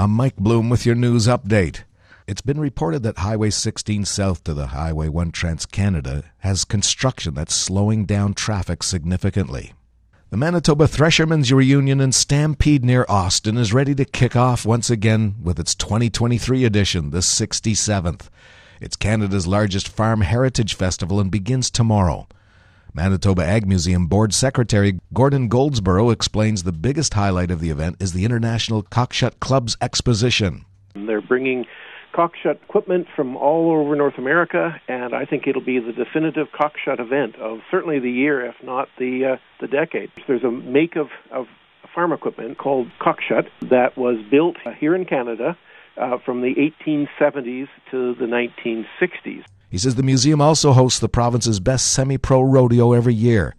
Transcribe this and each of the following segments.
I'm Mike Bloom with your news update. It's been reported that Highway 16 south to the Highway 1 Trans Canada has construction that's slowing down traffic significantly. The Manitoba Threshermen's Reunion and Stampede near Austin is ready to kick off once again with its 2023 edition, the 67th. It's Canada's largest farm heritage festival and begins tomorrow. Manitoba Ag Museum Board Secretary Gordon Goldsborough explains the biggest highlight of the event is the International Cockshutt Club's exposition. They're bringing cockshutt equipment from all over North America, and I think it'll be the definitive cockshutt event of certainly the year, if not the uh, the decade. There's a make of, of farm equipment called cockshutt that was built here in Canada uh, from the 1870s to the 1960s. He says the museum also hosts the province's best semi pro rodeo every year.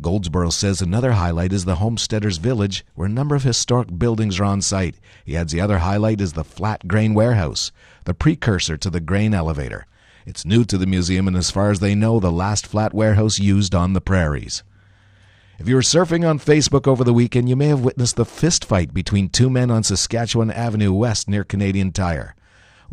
Goldsborough says another highlight is the Homesteaders Village, where a number of historic buildings are on site. He adds the other highlight is the flat grain warehouse, the precursor to the grain elevator. It's new to the museum, and as far as they know, the last flat warehouse used on the prairies. If you were surfing on Facebook over the weekend, you may have witnessed the fist fight between two men on Saskatchewan Avenue West near Canadian Tire.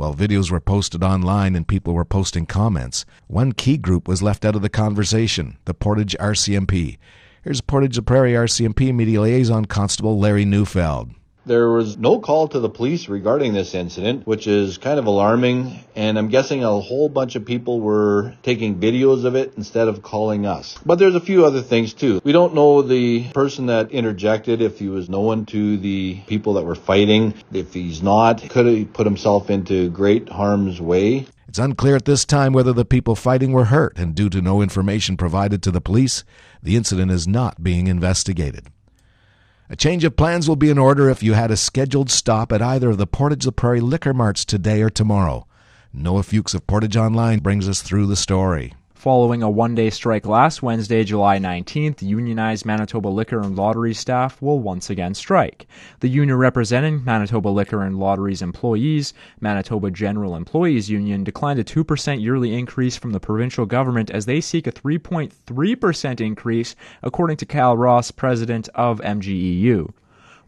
While videos were posted online and people were posting comments, one key group was left out of the conversation the Portage RCMP. Here's Portage La Prairie RCMP Media Liaison Constable Larry Neufeld. There was no call to the police regarding this incident, which is kind of alarming. And I'm guessing a whole bunch of people were taking videos of it instead of calling us. But there's a few other things too. We don't know the person that interjected, if he was known to the people that were fighting. If he's not, could he put himself into great harm's way? It's unclear at this time whether the people fighting were hurt, and due to no information provided to the police, the incident is not being investigated. A change of plans will be in order if you had a scheduled stop at either of the Portage La Prairie liquor marts today or tomorrow. Noah Fuchs of Portage Online brings us through the story. Following a one day strike last Wednesday, July 19th, unionized Manitoba Liquor and Lottery staff will once again strike. The union representing Manitoba Liquor and Lottery's employees, Manitoba General Employees Union, declined a 2% yearly increase from the provincial government as they seek a 3.3% increase, according to Cal Ross, president of MGEU.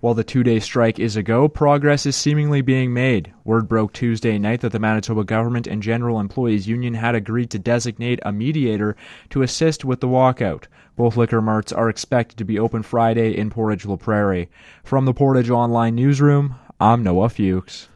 While the two day strike is a go, progress is seemingly being made. Word broke Tuesday night that the Manitoba Government and General Employees Union had agreed to designate a mediator to assist with the walkout. Both liquor marts are expected to be open Friday in Portage La Prairie. From the Portage Online Newsroom, I'm Noah Fuchs.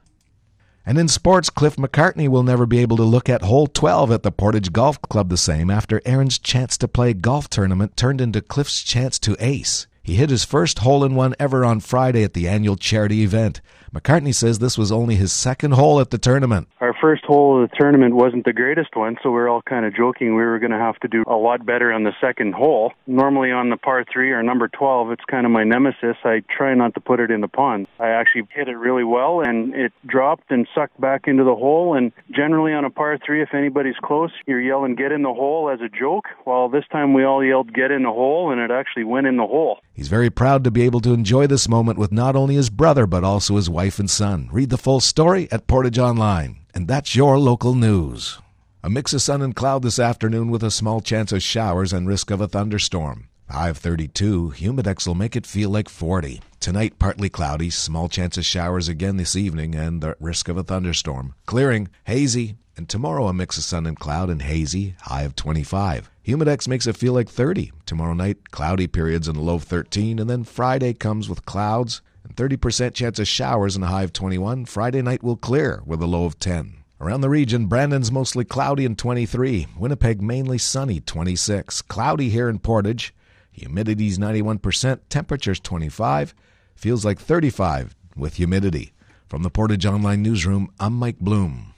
And in sports, Cliff McCartney will never be able to look at hole 12 at the Portage Golf Club the same after Aaron's chance to play golf tournament turned into Cliff's chance to ace. He hit his first hole in one ever on Friday at the annual charity event. McCartney says this was only his second hole at the tournament. First hole of the tournament wasn't the greatest one, so we are all kind of joking we were going to have to do a lot better on the second hole. Normally on the par 3 or number 12, it's kind of my nemesis. I try not to put it in the pond. I actually hit it really well, and it dropped and sucked back into the hole. And generally on a par 3, if anybody's close, you're yelling, get in the hole as a joke. Well, this time we all yelled, get in the hole, and it actually went in the hole. He's very proud to be able to enjoy this moment with not only his brother, but also his wife and son. Read the full story at Portage Online. And that's your local news. A mix of sun and cloud this afternoon with a small chance of showers and risk of a thunderstorm. High of 32, humidex will make it feel like 40. Tonight, partly cloudy, small chance of showers again this evening, and the risk of a thunderstorm. Clearing, hazy, and tomorrow a mix of sun and cloud and hazy, high of 25. Humidex makes it feel like 30. Tomorrow night, cloudy periods and a low of 13, and then Friday comes with clouds and 30% chance of showers and a high of 21. Friday night will clear with a low of 10. Around the region, Brandon's mostly cloudy and 23. Winnipeg mainly sunny, 26. Cloudy here in Portage. Humidity's 91%, temperature's 25. Feels like 35 with humidity. From the Portage Online Newsroom, I'm Mike Bloom.